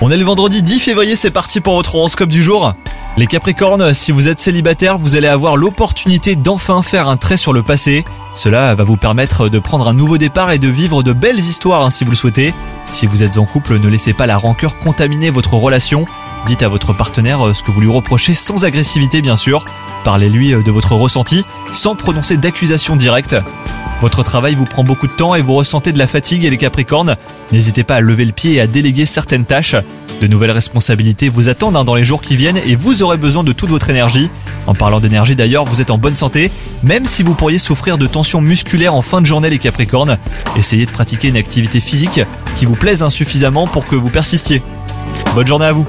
On est le vendredi 10 février, c'est parti pour votre horoscope du jour. Les Capricornes, si vous êtes célibataire, vous allez avoir l'opportunité d'enfin faire un trait sur le passé. Cela va vous permettre de prendre un nouveau départ et de vivre de belles histoires hein, si vous le souhaitez. Si vous êtes en couple, ne laissez pas la rancœur contaminer votre relation. Dites à votre partenaire euh, ce que vous lui reprochez sans agressivité bien sûr. Parlez-lui euh, de votre ressenti sans prononcer d'accusation directe. Votre travail vous prend beaucoup de temps et vous ressentez de la fatigue et les Capricornes. N'hésitez pas à lever le pied et à déléguer certaines tâches. De nouvelles responsabilités vous attendent hein, dans les jours qui viennent et vous aurez besoin de toute votre énergie. En parlant d'énergie d'ailleurs, vous êtes en bonne santé, même si vous pourriez souffrir de tensions musculaires en fin de journée les Capricornes. Essayez de pratiquer une activité physique qui vous plaise insuffisamment pour que vous persistiez. Bonne journée à vous